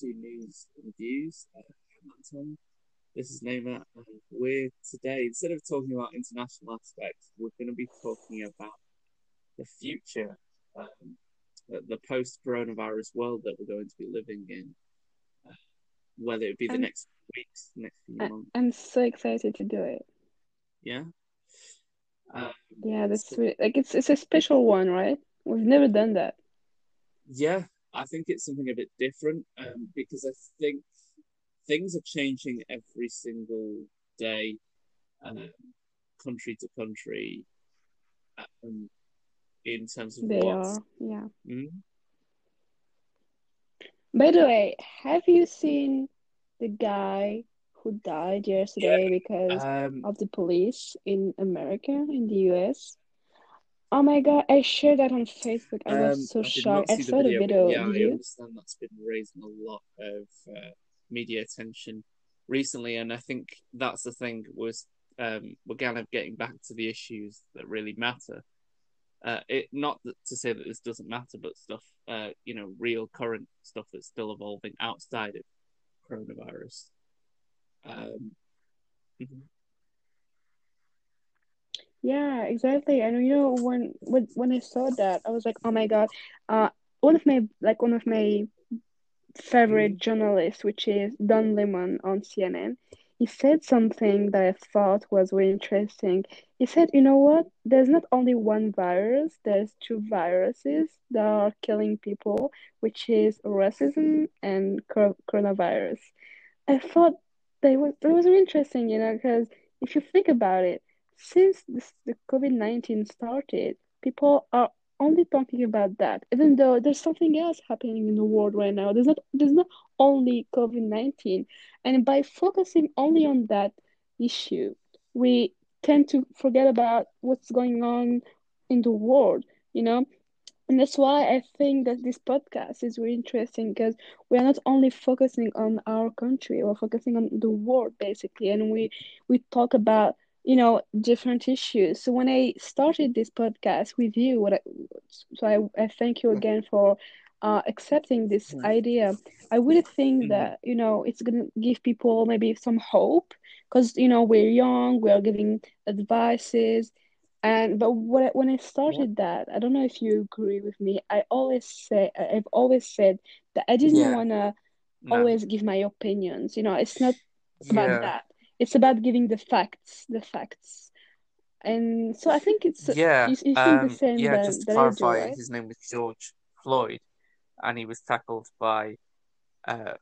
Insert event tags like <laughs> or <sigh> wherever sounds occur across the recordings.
to News and Views. Uh, This is Naima, and we're today, instead of talking about international aspects, we're going to be talking about the future, um, the post coronavirus world that we're going to be living in, uh, whether it be the I'm- next weeks, next few I- months. I'm so excited to do it. Yeah. Um, Yeah, that's So- really, like it's it's a special one, right? We've never done that. Yeah, I think it's something a bit different um, because I think things are changing every single day, um, country to country, um, in terms of They what's. are, yeah. Mm? By the way, have you seen the guy who died yesterday because Um, of the police in America, in the US? Oh my God, I shared that on Facebook. I um, was so I shocked. I see the saw the video, video. but yeah, Did I you? understand that's been raising a lot of uh, media attention recently, and I think that's the thing was um, we're kind of getting back to the issues that really matter. Uh, it not that, to say that this doesn't matter, but stuff, uh, you know, real current stuff that's still evolving outside of coronavirus. Um, mhm. Yeah, exactly. And you know, when when when I saw that, I was like, oh my God. Uh, one of my like one of my favorite journalists, which is Don Lemon on CNN, he said something that I thought was really interesting. He said, you know what? There's not only one virus, there's two viruses that are killing people, which is racism and cor coronavirus. I thought that was that was really interesting, you know, because if you think about it, since this, the COVID-19 started, people are only talking about that, even though there's something else happening in the world right now. There's not there's not only COVID-19. And by focusing only on that issue, we tend to forget about what's going on in the world, you know? And that's why I think that this podcast is really interesting because we are not only focusing on our country, we're focusing on the world basically, and we we talk about, you know, different issues. So when I started this podcast with you, what I, so I, I thank you again for uh, accepting this idea. I really think Mhm. that, you know, it's gonna give people maybe some hope because, you know, we're young, we are giving advices. And but what I- when I started that, I don't know if you agree with me. I always say I've always said that I didn't Yeah. wanna No. always give my opinions. You know, it's not about Yeah. that. It's about giving the facts, the facts. And so I think it's Yeah. you, you Um, yeah, that, just to I do, clarify, right? his name was George Floyd, and he was tackled by, uh,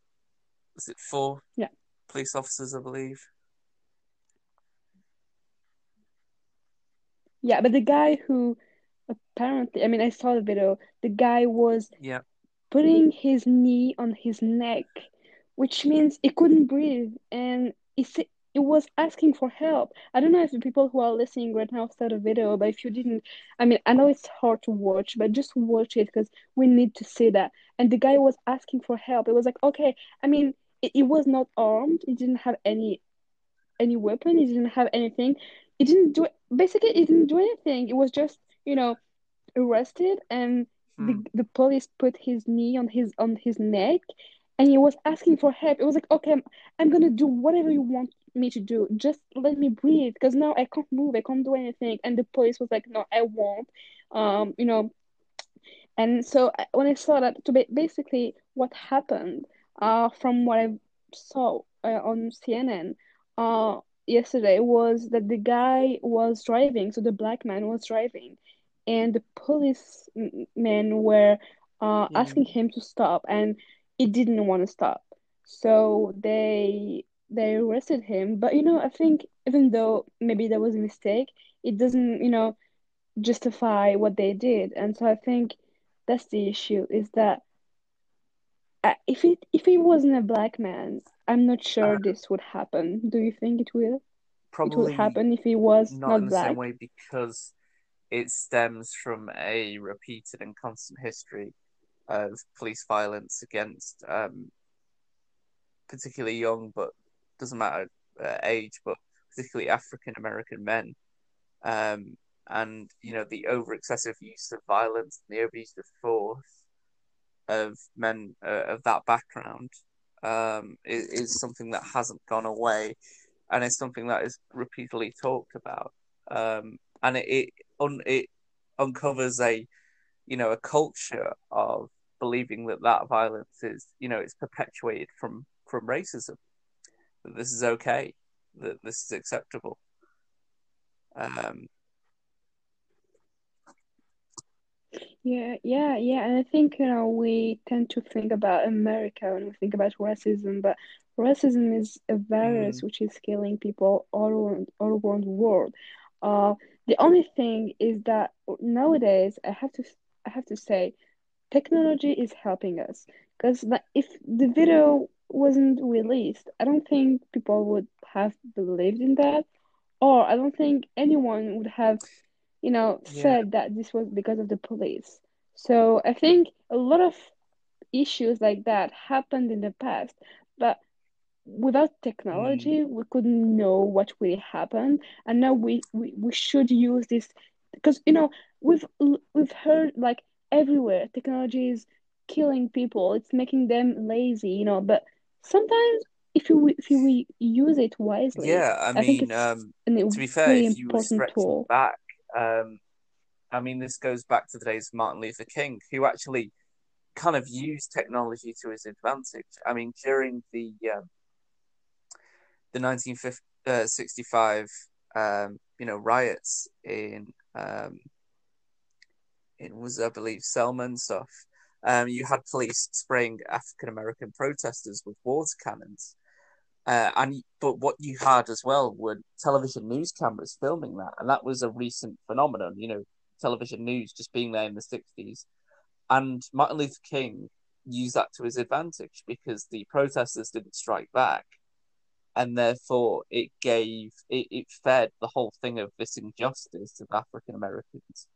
was it four Yeah. police officers, I believe? Yeah, but the guy who apparently, I mean, I saw the video. The guy was Yeah. putting his knee on his neck, which means he couldn't breathe, and he he was asking for help. I don't know if the people who are listening right now saw the video, but if you didn't, I mean, I know it's hard to watch, but just watch it because we need to see that. And the guy was asking for help. It was like, okay, I mean, it, he was not armed. He didn't have any any weapon. He didn't have anything. He didn't do basically. He didn't do anything. It was just you know arrested and the Hmm. the police put his knee on his on his neck and he was asking for help. It was like, okay, I'm, I'm gonna do whatever you want me to do. Just let me breathe because now I can't move. I can't do anything. And the police was like, no, I won't. Um, you know. And so when I saw that, to ba- basically what happened, uh, from what I saw uh, on CNN, uh, yesterday was that the guy was driving, so the black man was driving, and the policemen were uh Yeah. asking him to stop, and he didn't want to stop. So they they arrested him. But you know, I think even though maybe there was a mistake, it doesn't, you know, justify what they did. And so I think that's the issue is that uh, if it if it wasn't a black man, I'm not sure Uh, this would happen. Do you think it will? It would probably happen if he was not not in the same black? way because it stems from a repeated and constant history of police violence against um, particularly young, but doesn't matter uh, age, but particularly African American men. Um, and you know the over excessive use of violence and the overuse of force of men uh, of that background um, is, is, something that hasn't gone away, and it's something that is repeatedly talked about. Um, and it it, un, it uncovers a you know a culture of believing that that violence is you know it's perpetuated from from racism that this is okay that this is acceptable um yeah yeah yeah and i think you know we tend to think about america when we think about racism but racism is a virus mm. which is killing people all around all around the world uh the only thing is that nowadays i have to i have to say technology is helping us because if the video wasn't released i don't think people would have believed in that or i don't think anyone would have you know yeah. said that this was because of the police so i think a lot of issues like that happened in the past but without technology mm. we couldn't know what really happened and now we, we we should use this because you know we've we've heard like everywhere. Technology is killing people. It's making them lazy, you know. But sometimes, if you if you use it wisely, yeah, I, I mean, um, to be fair, really if you stretch tool. back, um, I mean, this goes back to the days of Martin Luther King, who actually kind of used technology to his advantage. I mean, during the um, the 1965, uh, um, you know, riots in um, it was, I believe, Selma and stuff. Um, you had police spraying African American protesters with water cannons. Uh, and but what you had as well were television news cameras filming that, and that was a recent phenomenon. You know, television news just being there in the sixties, and Martin Luther King used that to his advantage because the protesters didn't strike back, and therefore it gave it, it fed the whole thing of this injustice of African Americans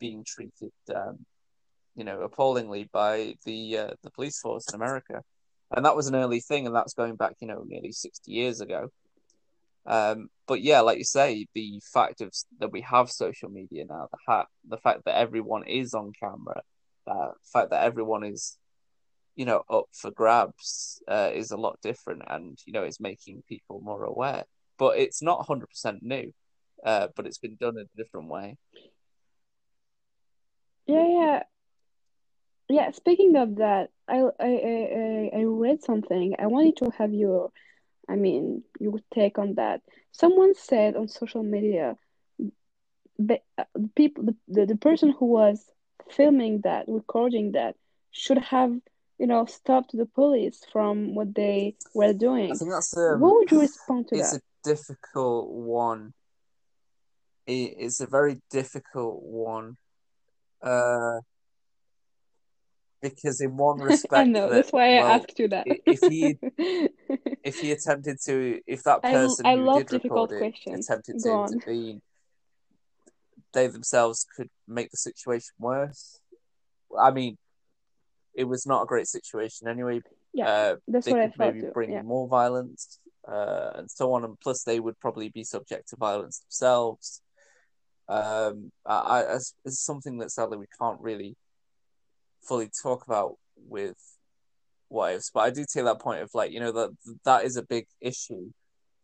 being treated, um, you know, appallingly by the uh, the police force in America, and that was an early thing, and that's going back, you know, nearly sixty years ago. Um, but yeah, like you say, the fact of that we have social media now, the ha- the fact that everyone is on camera, the fact that everyone is, you know, up for grabs uh, is a lot different, and you know, it's making people more aware. But it's not hundred percent new, uh, but it's been done in a different way. Yeah, yeah. Yeah, speaking of that, I I I I read something. I wanted to have your I mean, your take on that. Someone said on social media but uh, people the, the, the person who was filming that, recording that should have, you know, stopped the police from what they were doing. I think that's um, what would you respond to it's that? A difficult one. It, it's a very difficult one uh, because in one <laughs> respect, I know that, that's why I asked you that. if he <laughs> if he attempted to, if that person I, I who did record it questions. attempted Go to on. intervene, they themselves could make the situation worse. I mean, it was not a great situation anyway. Yeah, uh, that's they what could I maybe too. bring yeah. more violence uh, and so on, and plus they would probably be subject to violence themselves. Um, I, I, it's something that sadly we can't really fully talk about with wives, but I do take that point of like you know that that is a big issue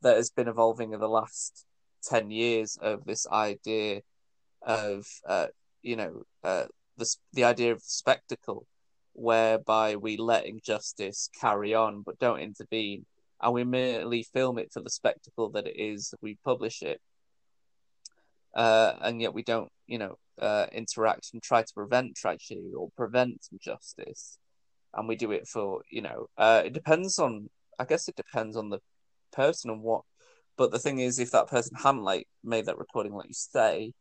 that has been evolving in the last ten years of this idea of uh, you know uh, the the idea of the spectacle, whereby we let injustice carry on but don't intervene, and we merely film it for the spectacle that it is. We publish it, uh, and yet we don't, you know, uh, interact and try to prevent tragedy or prevent injustice, and we do it for, you know, uh, it depends on. I guess it depends on the person and what. But the thing is, if that person hadn't like made that recording, like you say,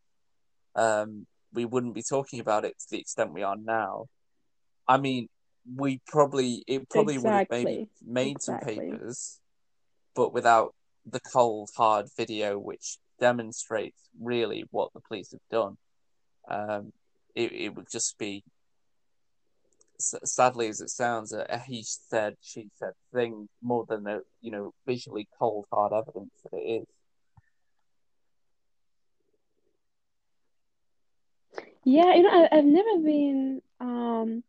um, we wouldn't be talking about it to the extent we are now. I mean, we probably it probably exactly. would have maybe made exactly. some papers, but without the cold hard video, which demonstrates really what the police have done. Um, it, it would just be, sadly as it sounds, a, a he said, she said thing more than a you know visually cold hard evidence that it is. Yeah, you know, I, I've never been um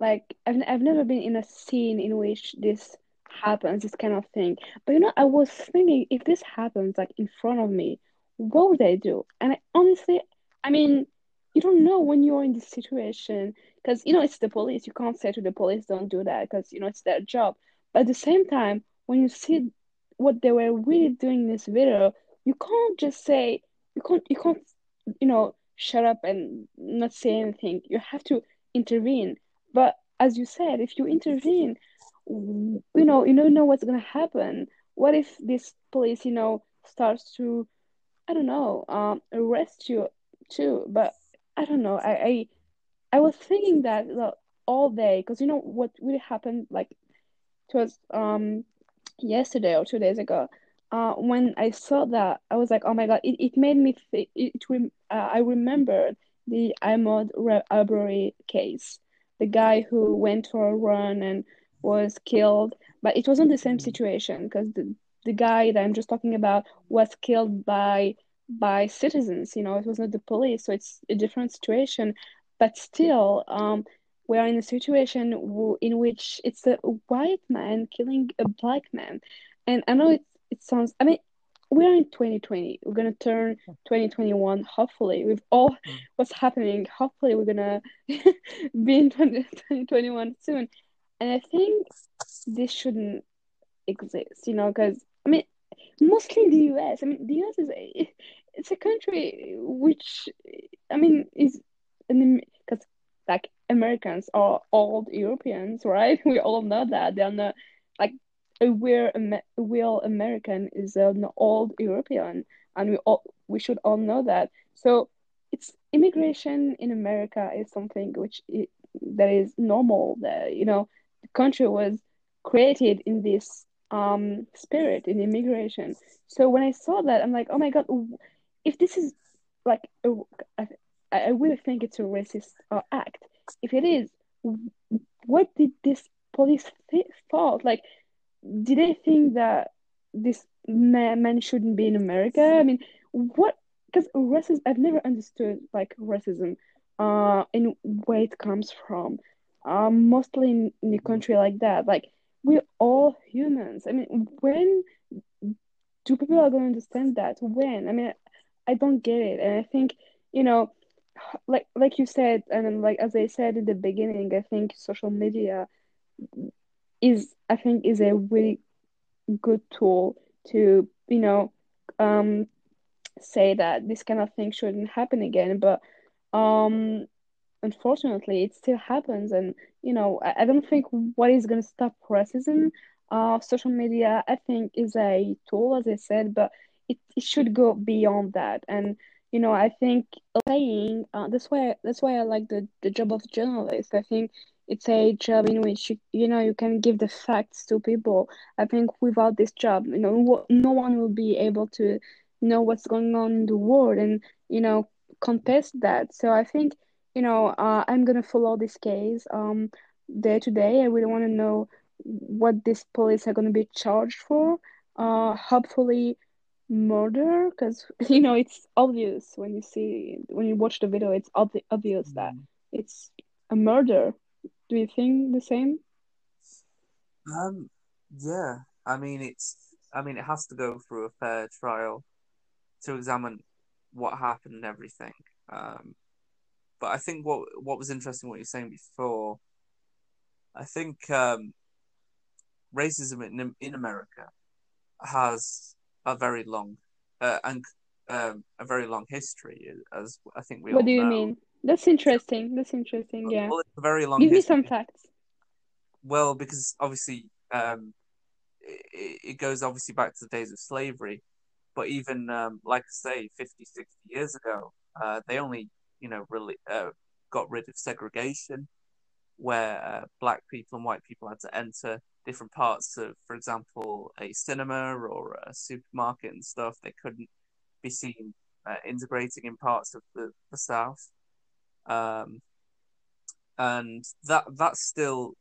like I've I've never been in a scene in which this happens, this kind of thing. But you know, I was thinking if this happens like in front of me, what would I do? And I, honestly, I mean, you don't know when you're in this situation because you know it's the police. You can't say to the police, "Don't do that," because you know it's their job. But at the same time, when you see what they were really doing in this video, you can't just say you can't you can't you know shut up and not say anything. You have to intervene. But as you said, if you intervene, you know you don't know what's gonna happen. What if this police, you know, starts to I don't know, um, arrest you too? But I don't know. I I, I was thinking that all day because you know what really happened like it was um yesterday or two days ago. Uh, when I saw that, I was like, oh my god! It, it made me. It, it uh, I remembered the Ahmaud Arbery case, the guy who went for a run and was killed. But it wasn't the same situation because the the guy that I'm just talking about was killed by by citizens. You know, it was not the police, so it's a different situation. But still, um, we are in a situation w- in which it's a white man killing a black man, and I know it it sounds. I mean, we are in 2020. We're gonna turn 2021. Hopefully, with all what's happening, hopefully we're gonna <laughs> be in 2021 soon. And I think this shouldn't exist, you know, because I mean, mostly in the US. I mean, the US is a it's a country which I mean is an because like Americans are old Europeans, right? <laughs> We all know that they're not like a real a real American is an old European, and we all we should all know that. So it's immigration in America is something which it, that is normal. That you know, the country was created in this um spirit in immigration. So when I saw that, I'm like, oh my god, if this is like a, I, I really think it's a racist uh, act. If it is, what did this police th- thought? Like, did they think that this man, man shouldn't be in America? I mean, what? Because racism, I've never understood like racism, uh, and where it comes from. Um, mostly in, in a country like that, like we're all humans. I mean, when do people are going to understand that? When? I mean, I don't get it, and I think you know, like like you said, and like as I said in the beginning, I think social media is I think is a really good tool to you know um say that this kind of thing shouldn't happen again. But um unfortunately it still happens. And you know I, I don't think what is going to stop racism uh social media I think is a tool as I said. But it, it should go beyond that. And you know I think saying uh, that's why that's why I like the the job of journalist. I think it's a job in which you, you know you can give the facts to people. I think without this job you know no one will be able to know what's going on in the world and you know contest that. So i think you know uh, i'm gonna follow this case um day to day. I really want to know what these police are going to be charged for. Uh hopefully murder because <laughs> you know it's obvious when you see when you watch the video it's ob- obvious mm. that it's a murder do you think the same? Um, yeah. I mean, it's. I mean, it has to go through a fair trial to examine what happened and everything. Um, but I think what what was interesting what you were saying before. I think um, racism in in America has a very long uh, and um, a very long history, as I think we. What do you know. mean? That's interesting. That's interesting. Yeah. Well, it's a very long. Give history. me some facts. Well, because obviously, um, it, it, goes obviously back to the days of slavery, but even um, like I say, 50, 60 years ago, uh, they only you know really uh, got rid of segregation, where uh, black people and white people had to enter different parts of, for example, a cinema or a supermarket and stuff. They couldn't be seen uh, integrating in parts of the, the South um, and that that's still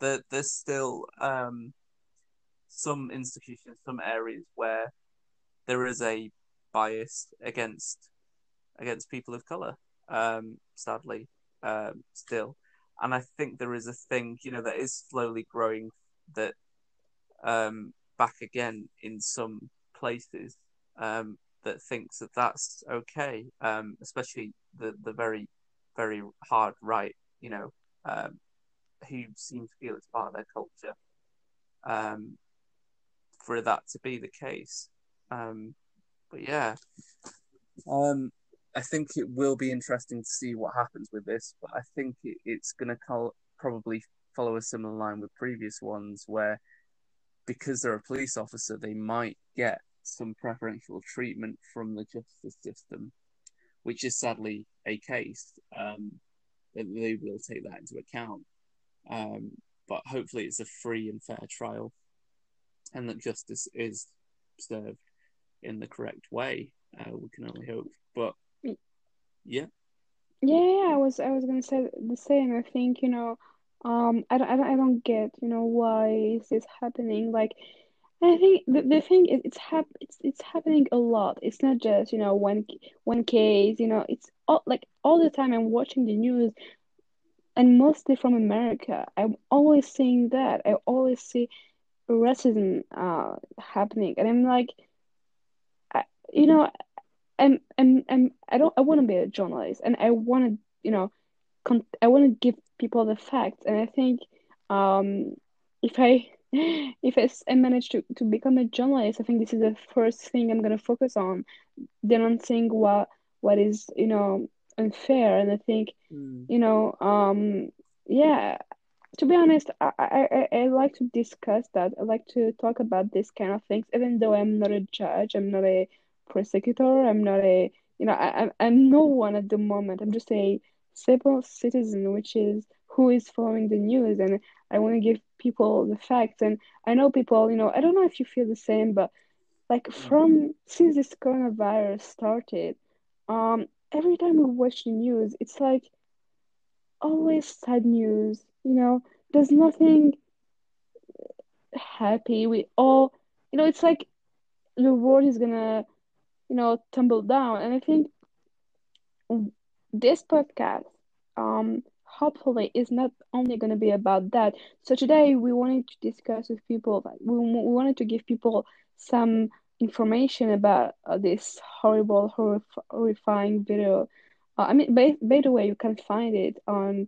that there's still um, some institutions, some areas where there is a bias against against people of color. Um, sadly, um, still, and I think there is a thing, you know, that is slowly growing that um, back again in some places um, that thinks that that's okay, um, especially the the very very hard right, you know, um, who seem to feel it's part of their culture. Um, for that to be the case, um, but yeah, um, I think it will be interesting to see what happens with this. But I think it, it's going to call, probably follow a similar line with previous ones, where because they're a police officer, they might get some preferential treatment from the justice system, which is sadly a case. Um, they will take that into account. Um, but hopefully, it's a free and fair trial, and that justice is served in the correct way. Uh, we can only hope. But yeah. Yeah, I was I was gonna say the same. I think you know, um, I don't I don't, I don't get you know why is this happening. Like, I think the, the thing is it's hap it's it's happening a lot. It's not just you know one one case. You know, it's all like all the time. I'm watching the news, and mostly from America. I'm always seeing that. I always see racism uh happening, and I'm like, I, you know, I'm, I'm, I'm, I don't, I want to be a journalist and I want to, you know, con- I want to give people the facts. And I think, um, if I, <laughs> if I, I manage to, to become a journalist, I think this is the first thing I'm going to focus on, denouncing what, what is, you know, unfair. And I think, mm. you know, um, yeah, to be honest, I, I, I like to discuss that. I like to talk about this kind of things, even though I'm not a judge, I'm not a prosecutor. I'm not a, you know, I, I'm no one at the moment. I'm just a simple citizen, which is who is following the news, and I want to give people the facts. And I know people, you know, I don't know if you feel the same, but like mm. from since this coronavirus started, um, every time we watch the news, it's like always sad news. You know, there's nothing happy. We all, you know, it's like the world is gonna you know, tumble down. And I think this podcast, um, hopefully, is not only going to be about that. So today we wanted to discuss with people, we, we wanted to give people some information about uh, this horrible, horrif- horrifying video. Uh, I mean, by, by the way, you can find it on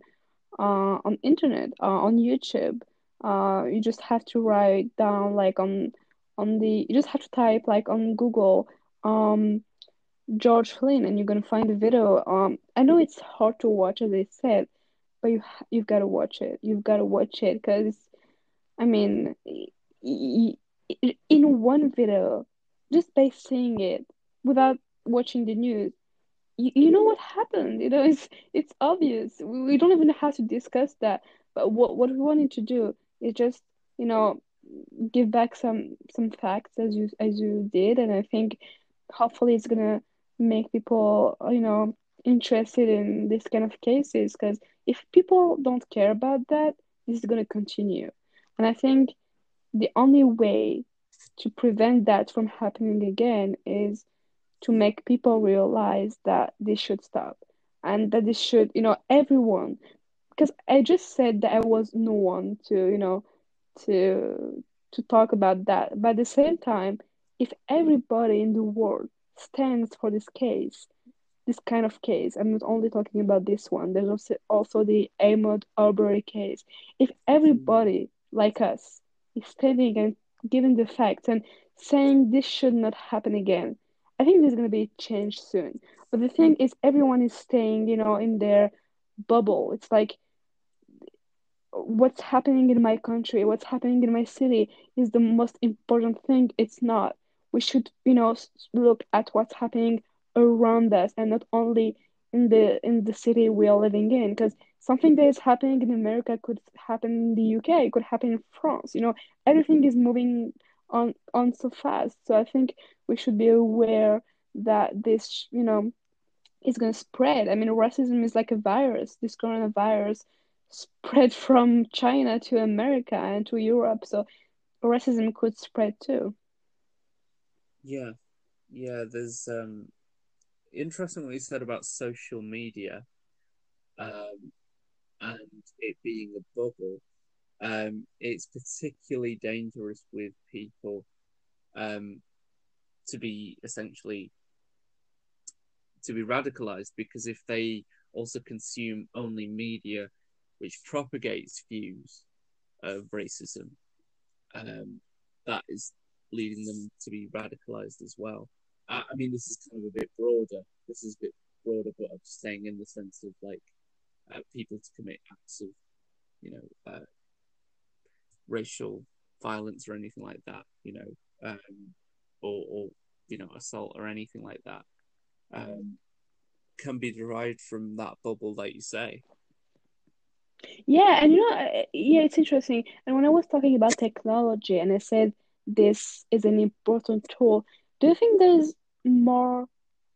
uh, on internet, uh, on YouTube. Uh, you just have to write down like on on the you just have to type like on Google um George Flynn, and you're gonna find the video. Um, I know it's hard to watch as I said, but you you've got to watch it. You've got to watch it because, I mean, in one video, just by seeing it without watching the news, you, you know what happened. You know, <laughs> it's it's obvious. We, we don't even have to discuss that. But what what we wanted to do is just you know give back some some facts as you as you did, and I think hopefully it's gonna make people you know interested in this kind of cases because if people don't care about that this is going to continue. And i think the only way to prevent that from happening again is to make people realize that this should stop and that this should you know everyone because i just said that i was no one to you know to to talk about that. But at the same time if everybody in the world stands for this case, this kind of case. I'm not only talking about this one. There's also also the Ahmaud Arbery case. If everybody like us is standing and giving the facts and saying this should not happen again, I think there's gonna be a change soon. But the thing is, everyone is staying, you know, in their bubble. It's like what's happening in my country, what's happening in my city is the most important thing. It's not we should you know look at what's happening around us and not only in the in the city we are living in because something that is happening in america could happen in the uk it could happen in france you know everything is moving on on so fast. So i think we should be aware that this you know is going to spread. I mean racism is like a virus. This coronavirus spread from china to america and to europe so racism could spread too yeah, yeah. There's um, interesting what you said about social media. Um, and it being a bubble, um, it's particularly dangerous with people um, to be essentially to be radicalized because if they also consume only media which propagates views of racism, um, that is leading them to be radicalized as well. I, I, mean, this is kind of a bit broader. This is a bit broader, but I'm just saying in the sense of like uh, people to commit acts of, you know, uh, racial violence or anything like that, you know, um, or, or, you know, assault or anything like that, um, can be derived from that bubble that you say. Yeah, and you know, uh, yeah, it's interesting. And when I was talking about technology and I said this is an important tool, do you think there's more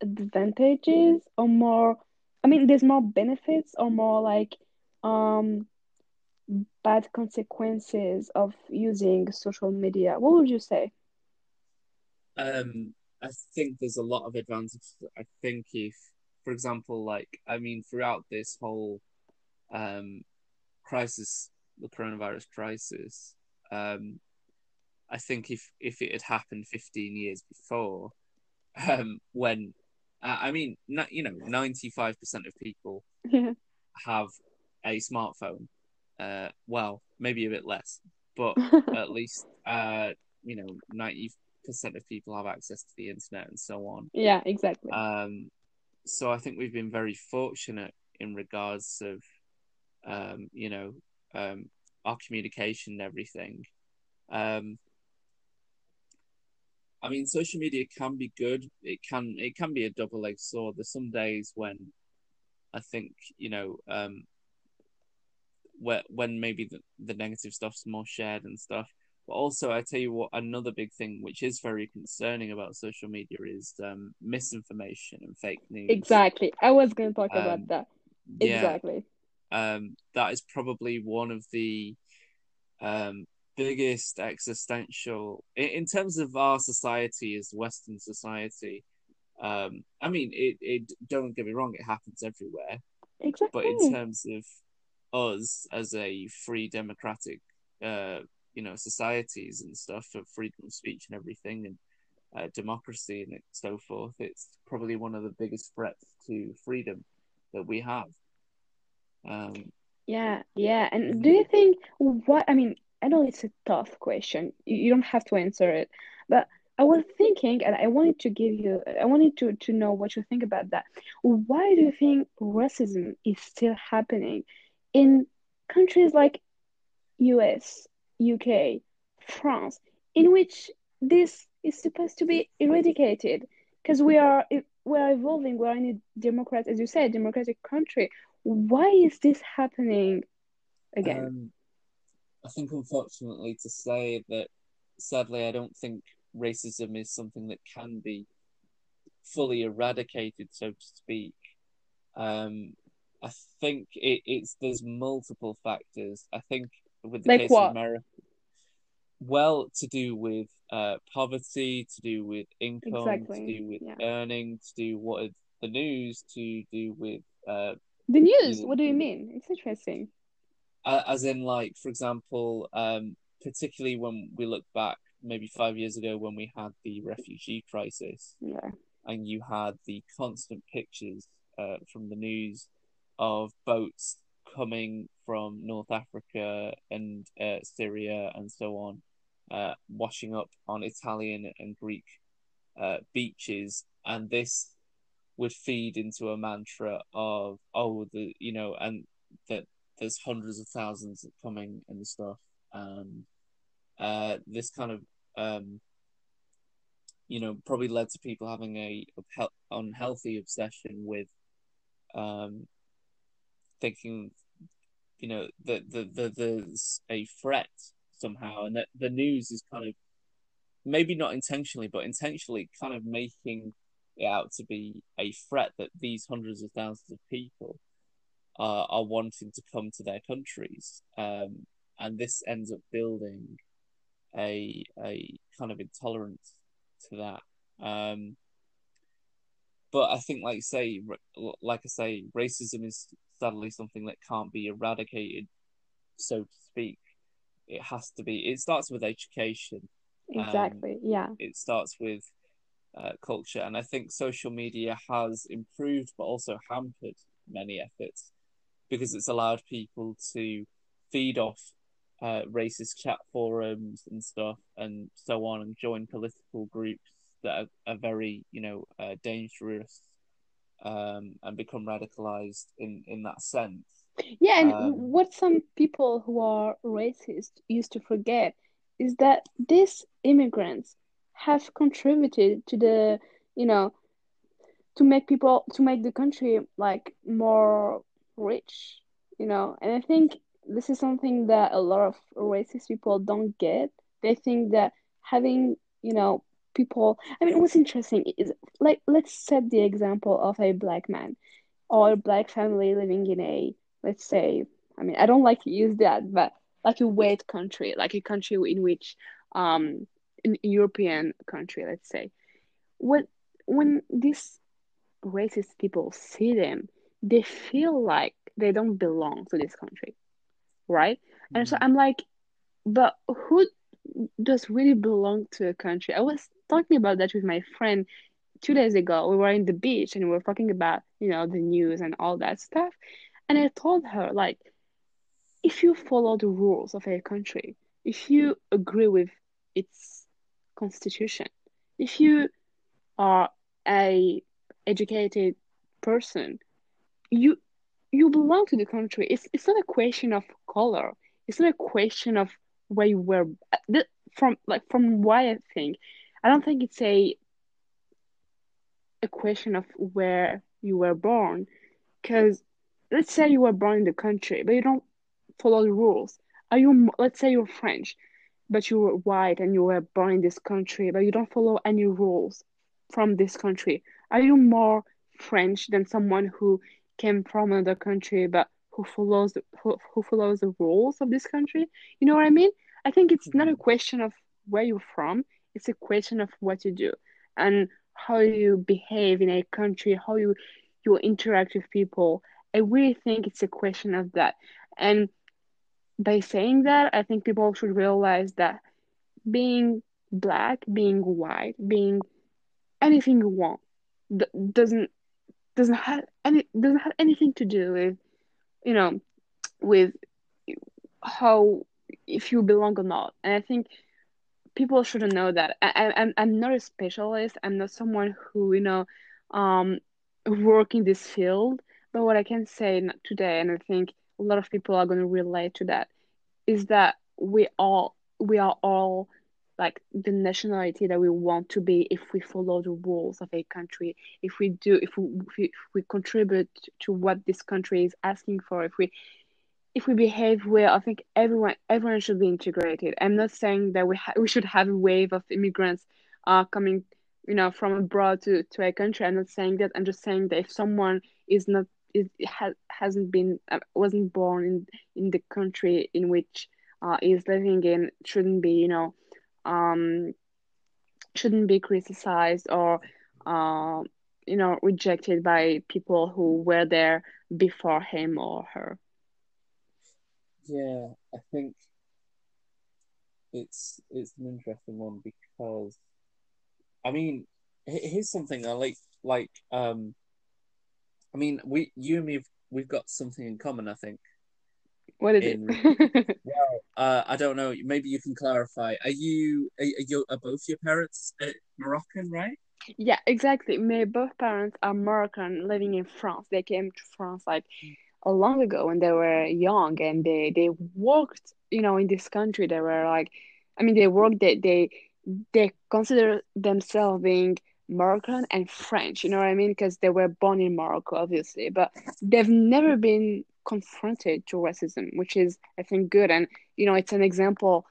advantages or more I mean there's more benefits or more like um bad consequences of using social media? What would you say? Um I think there's a lot of advantages. I think if for example like I mean throughout this whole um crisis, the coronavirus crisis, um, I think if if it had happened 15 years before, um, when uh, I mean, you know, 95% of people yeah. have a smartphone. Uh, well, maybe a bit less, but <laughs> at least uh, you know, 90% of people have access to the internet and so on. Yeah, exactly. Um, so I think we've been very fortunate in regards of um, you know, um, our communication and everything. Um, I mean, social media can be good. It can it can be a double edged sword. There's some days when I think you know um, where when maybe the, the negative stuff's more shared and stuff. But also, I tell you what, another big thing which is very concerning about social media is um, misinformation and fake news. Exactly. I was going to talk um, about that. Exactly. Um, that is probably one of the um, biggest existential in, in, terms of our society as Western society. Um, I mean, it, it don't get me wrong, it happens everywhere. Exactly. But in terms of us as a free democratic, uh, you know, societies and stuff for freedom of speech and everything and uh, democracy and so forth, it's probably one of the biggest threats to freedom that we have. Um, yeah, yeah. And do you think what I mean? I know it's a tough question. You don't have to answer it, but I was thinking, and I wanted to give you, I wanted to to know what you think about that. Why do you think racism is still happening in countries like U.S., U.K., France, in which this is supposed to be eradicated? Because we are we are evolving. We are in a democrat, as you said, democratic country why is this happening again? Um, I think, unfortunately, to say that sadly, I don't think racism is something that can be fully eradicated, so to speak. Um, I think it, it's there's multiple factors. I think with the like case what? of America, well, to do with uh, poverty, to do with income, exactly. to do with yeah. earning, to do what the news, to do with uh, the news. What do you mean? It's interesting. As in, like, for example, um, particularly when we look back, maybe five years ago, when we had the refugee crisis, yeah, and you had the constant pictures uh, from the news of boats coming from North Africa and uh, Syria and so on, uh, washing up on Italian and Greek uh, beaches, and this would feed into a mantra of oh the you know and that there's hundreds of thousands coming and stuff. And uh, this kind of um, you know probably led to people having a, unhealthy obsession with um, thinking you know that the, the, there's a threat somehow. And that the news is kind of maybe not intentionally but intentionally kind of making it out to be a threat that these hundreds of thousands of people are, are wanting to come to their countries. Um, and this ends up building a, a kind of intolerance to that. Um, but I think, like say, like I say, racism is sadly something that can't be eradicated, so to speak. It has to be. It starts with education. Exactly. Um, yeah. It starts with uh, culture, and I think social media has improved, but also hampered many efforts because it's allowed people to feed off uh, racist chat forums and stuff and so on and join political groups that are, are very you know uh, dangerous um, and become radicalized in in that sense. Yeah and um, what some people who are racist used to forget is that these immigrants have contributed to the you know to make people to make the country like more rich you know? And i think this is something that a lot of racist people don't get. They think that having you know people i mean what's interesting is like let's set the example of a black man or a black family living in a let's say i mean i don't like to use that but like a white country like a country in which um an european country let's say. When when these racist people see them they feel like they don't belong to this country right mm-hmm. and so mm-hmm. i'm like but who does really belong to a country i was talking about that with my friend two days ago. We were in the beach and we were talking about, you know, the news and all that stuff. And I told her, like, if you follow the rules of a country, if you agree with its constitution, if you are a educated person, you you belong to the country. It's it's not a question of color. It's not a question of where you were. From like from what I think, I don't think it's a a question of where you were born because let's say you were born in the country but you don't follow the rules are you let's say you're french but you were white and you were born in this country but you don't follow any rules from this country are you more french than someone who came from another country but who follows the, who, who follows the rules of this country you know what i mean i think it's not a mm-hmm. question of where you're from it's a question of what you do and how you behave in a country, how you you interact with people. I really think it's a question of that. And by saying that, I think people should realize that being black, being white, being anything you want doesn't doesn't have any doesn't have anything to do with you know with how if you belong or not. And I think people shouldn't know that. I, I'm I'm not a specialist. I'm not someone who you know, um, work in this field. But what I can say today, and I think a lot of people are going to relate to that, is that we all we are all like the nationality that we want to be if we follow the rules of a country if we do if we, if we, if we contribute to what this country is asking for if we if we behave well, I think everyone everyone should be integrated. I'm not saying that we ha- we should have a wave of immigrants uh coming, you know, from abroad to, to a country. I'm not saying that. I'm just saying that if someone is not is has hasn't been uh, wasn't born in in the country in which uh is living in shouldn't be you know um shouldn't be criticized or uh you know rejected by people who were there before him or her. Yeah, I think it's it's an interesting one because, I mean, here's something I like. Like, um, I mean, we you and me we've got something in common. I think. What is in, it? <laughs> well, uh, I don't know. Maybe you can clarify. Are you are, you are both your parents uh, Moroccan, right? Yeah, exactly. My both parents are Moroccan, living in France. They came to France like a long ago when they were young and they they worked you know in this country they were like i mean they worked they they they consider themselves being moroccan and french you know what i mean because they were born in morocco obviously but they've never been confronted to racism which is i think good and you know it's an example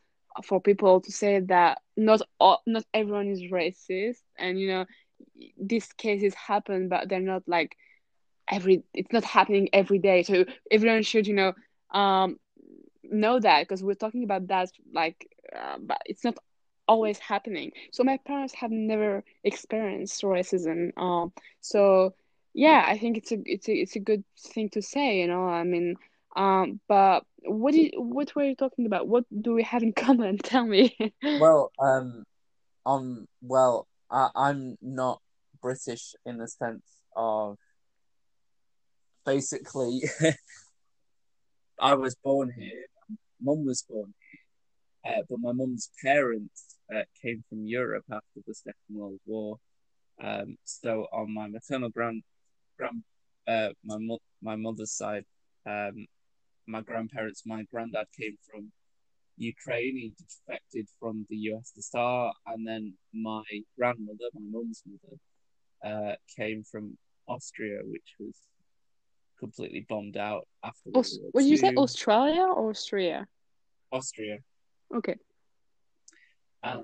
for people to say that not all, not everyone is racist and you know these cases happen but they're not like every it's not happening every day so everyone should you know um know that because we're talking about that like uh, but it's not always happening. So my parents have never experienced racism. Um, so yeah, I think it's a it's a it's a good thing to say. You know, I mean, um, but what did what were you talking about? What do we have in <laughs> common? Tell me. well, um, on well, I, I'm not British in the sense of basically <laughs> I was born here. Mum was born here, uh, but my mum's parents uh, came from Europe after the Second World War. Um, so on my maternal grand, grand uh, my mo- my mother's side, um, my grandparents, my granddad came from Ukraine. He defected from the USSR, and then my grandmother, my mum's mother, uh, came from Austria, which was completely bombed out after. Aus- what did you say? Australia or Austria? Austria. Okay. And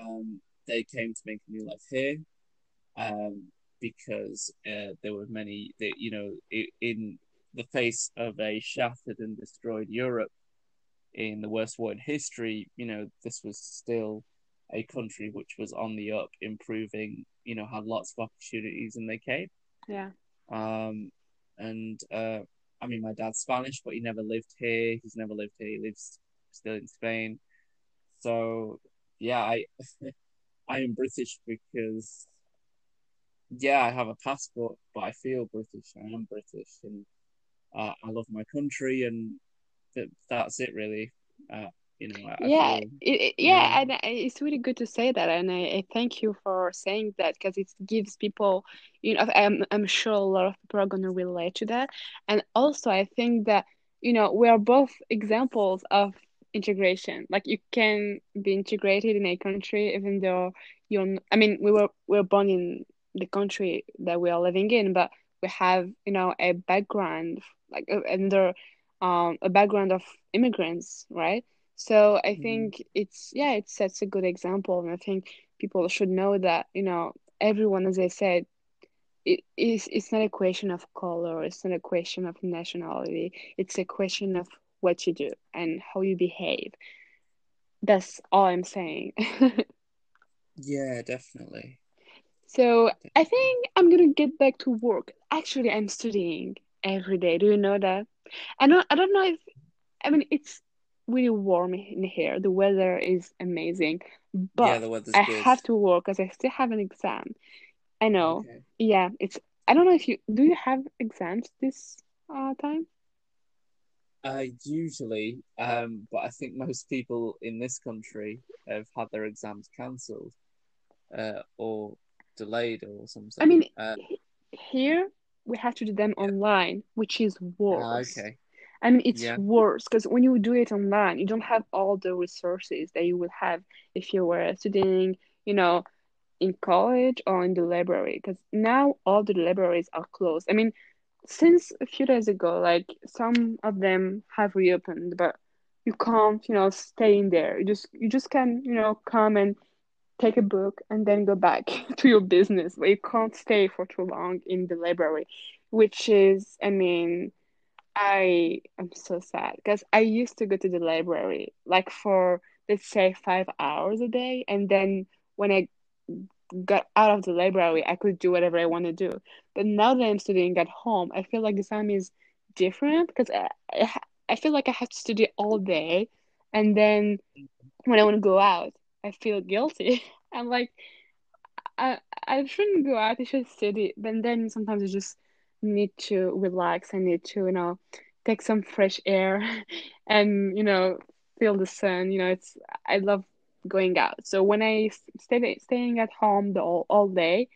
um, they came to make a new life here, um, because uh, there were many that you know in the face of a shattered and destroyed Europe in the worst war in history, you know, this was still a country which was on the up, improving, you know, had lots of opportunities and they came. Yeah. Um, and uh, I mean, my dad's Spanish, but he never lived here. He's never lived here. He lives still in Spain. So yeah, I <laughs> I am British because yeah, I have a passport, but I feel British. I am British, and uh, I love my country, and th- that's it really. Uh, you know, I, yeah, I feel, it, it, yeah, and it's really good to say that, and I, I thank you for saying that because it gives people, you know, I'm I'm sure a lot of people are gonna relate to that, and also I think that you know we are both examples of integration. Like you can be integrated in a country even though you're. I mean, we were we were born in the country that we are living in, but we have you know a background like under um a background of immigrants, right? So I mm-hmm. think mm. it's yeah, it sets a good example, and I think people should know that you know everyone, as I said, it is it's not a question of color, it's not a question of nationality, it's a question of what you do and how you behave. That's all I'm saying. <laughs> yeah, definitely. So I think I'm gonna get back to work. Actually, I'm studying every day. Do you know that? I don't. I don't know if. I mean, it's really warm in here. The weather is amazing, but yeah, the weather's I good. have to work because I still have an exam. I know. Okay. Yeah, it's. I don't know if you do. You have exams this uh, time? Uh, usually, um, but I think most people in this country have had their exams cancelled, uh, or delayed or something. I mean, uh, here we have to do them yeah. online, which is worse. okay. I mean, it's yeah. worse because when you do it online, you don't have all the resources that you would have if you were studying, you know, in college or in the library. Because now all the libraries are closed. I mean, since a few days ago, like some of them have reopened, but you can't, you know, stay in there. You just you just can, you know, come and take a book and then go back <laughs> to your business but you can't stay for too long in the library which is i mean i am so sad because i used to go to the library like for let's say five hours a day. And then when i got out of the library i could do whatever i want to do. But now that i'm studying at home i feel like the time is different because I, I, feel like i have to study all day. And then when i want to go out I feel guilty. <laughs> I'm like, I I shouldn't go out. I should study. But then sometimes I just need to relax. I need to, you know, take some fresh air, <laughs> and you know, feel the sun. You know, it's I love going out. So when I stay staying at home the all, all day,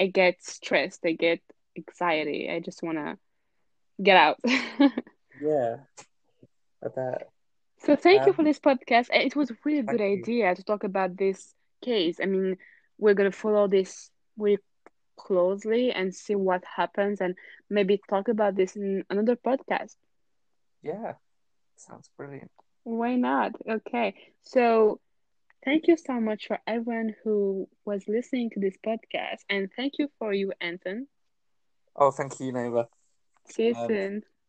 I get stressed. I get anxiety. I just wanna get out. <laughs> yeah, I bet. So thank um, you for this podcast. It was a really good idea to talk about this case. I mean, we're gonna follow this really closely and see what happens, and maybe talk about this in another podcast. Yeah, sounds brilliant. Why not? Okay, so thank you so much for everyone who was listening to this podcast, and thank you for you, Anton. Oh, thank you, Nova. See you um, soon.